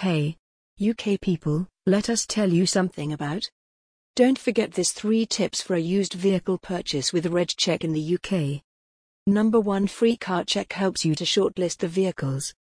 Hey, UK people, let us tell you something about. Don't forget this 3 tips for a used vehicle purchase with RegCheck in the UK. Number 1 Free Car Check helps you to shortlist the vehicles.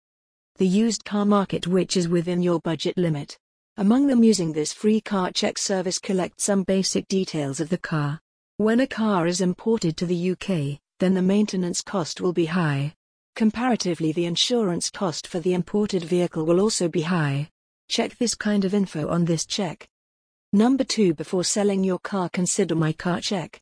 The used car market which is within your budget limit. Among them using this free car check service collect some basic details of the car. When a car is imported to the UK, then the maintenance cost will be high. Comparatively the insurance cost for the imported vehicle will also be high. Check this kind of info on this check. Number 2 Before selling your car consider My Car Check.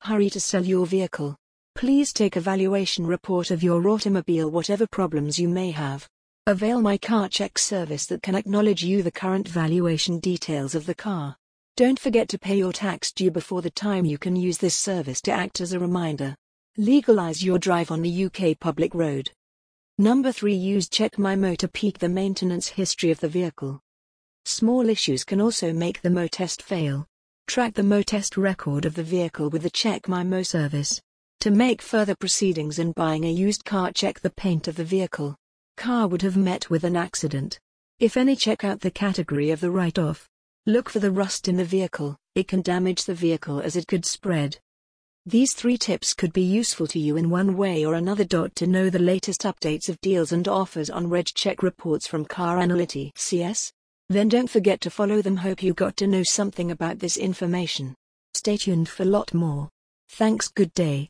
Hurry to sell your vehicle. Please take a valuation report of your automobile whatever problems you may have. Avail My Car Check service that can acknowledge you the current valuation details of the car. Don't forget to pay your tax due before the time you can use this service to act as a reminder. Legalize your drive on the UK public road. Number 3 Use Check My Motor Peak the maintenance history of the vehicle. Small issues can also make the Motest fail. Track the Motest record of the vehicle with the Check My Mo service. To make further proceedings in buying a used car check the paint of the vehicle. Car would have met with an accident. If any check out the category of the write-off. Look for the rust in the vehicle, it can damage the vehicle as it could spread. These three tips could be useful to you in one way or another. To know the latest updates of deals and offers on RegCheck reports from Car Analytics CS? Then don't forget to follow them. Hope you got to know something about this information. Stay tuned for a lot more. Thanks. Good day.